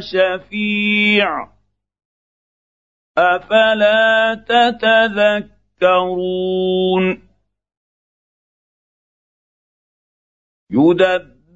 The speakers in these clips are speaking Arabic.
شفيع. أفلا تتذكرون؟ يدبر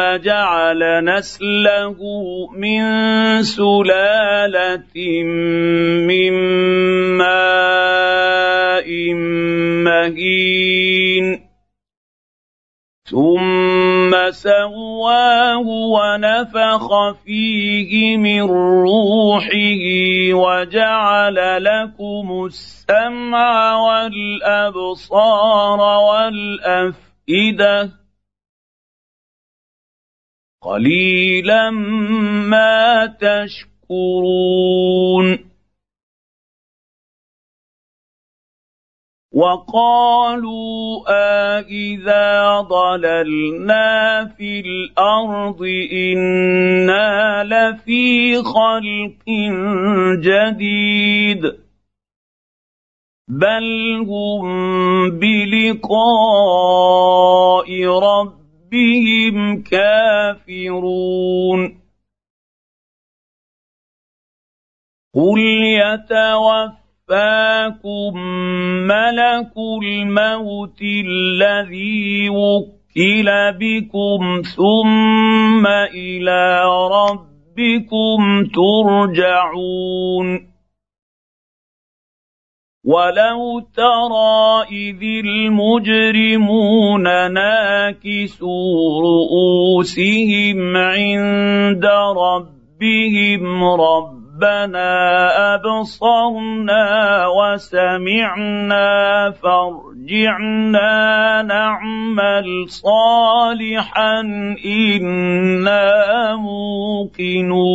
جعل نسله من سلالة من ماء مهين. ثم سواه ونفخ فيه من روحه وجعل لكم السمع والأبصار والأفئدة. قليلا ما تشكرون. وقالوا أإذا ضللنا في الأرض إنا لفي خلق جديد. بل هم بلقاء رب ربهم كافرون قل يتوفاكم ملك الموت الذي وكل بكم ثم إلى ربكم ترجعون ولو ترى اذ المجرمون ناكسوا رؤوسهم عند ربهم ربنا ابصرنا وسمعنا فارجعنا نعمل صالحا أنا موقنون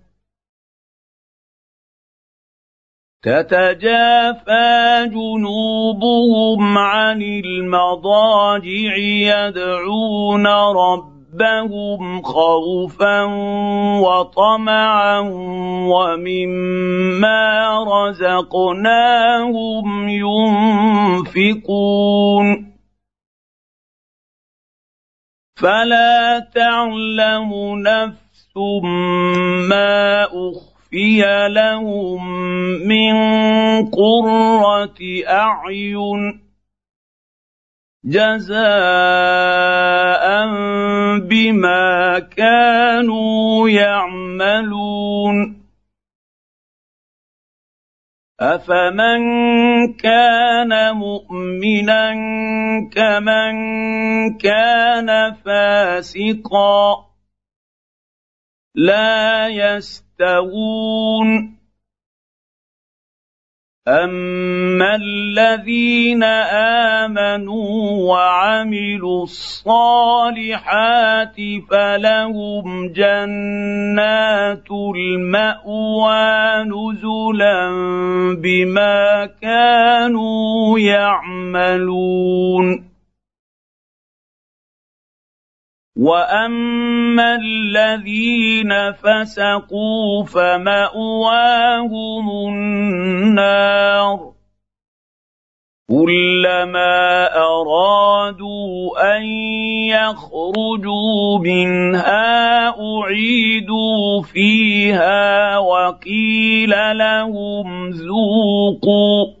تتجافى جنوبهم عن المضاجع يدعون ربهم خوفا وطمعا ومما رزقناهم ينفقون. فلا تعلم نفس ما اخفي اخفي لهم من قره اعين جزاء بما كانوا يعملون افمن كان مؤمنا كمن كان فاسقا لا يستوون أما الذين آمنوا وعملوا الصالحات فلهم جنات المأوى نزلا بما كانوا يعملون. واما الذين فسقوا فماواهم النار كلما ارادوا ان يخرجوا منها اعيدوا فيها وقيل لهم ذوقوا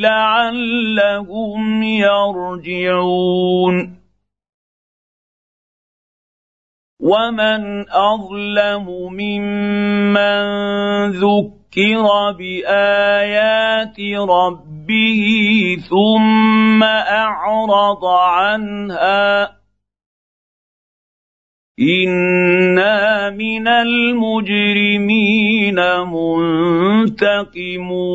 لعلهم يرجعون ومن اظلم ممن ذكر بايات ربه ثم اعرض عنها أنا من المجرمين منتقمون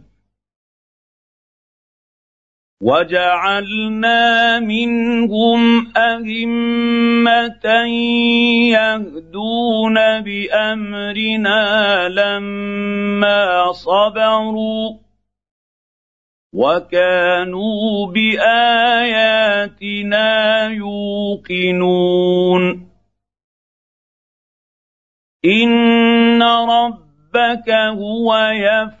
وجعلنا منهم أئمة يهدون بأمرنا لما صبروا وكانوا بآياتنا يوقنون. إن ربك هو يفعل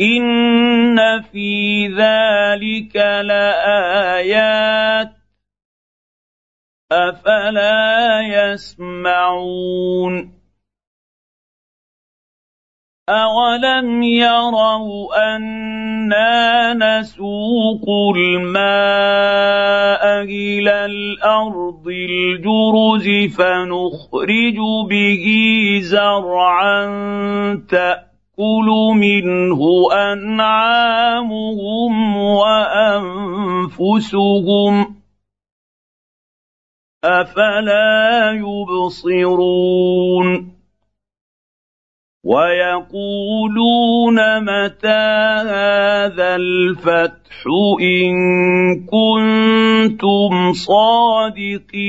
ان في ذلك لايات افلا يسمعون اولم يروا أنا نسوق الماء إلى الأرض الجرز فنخرج به زرعا تاكل منه انعامهم وانفسهم افلا يبصرون ويقولون متى هذا الفتح ان كنتم صادقين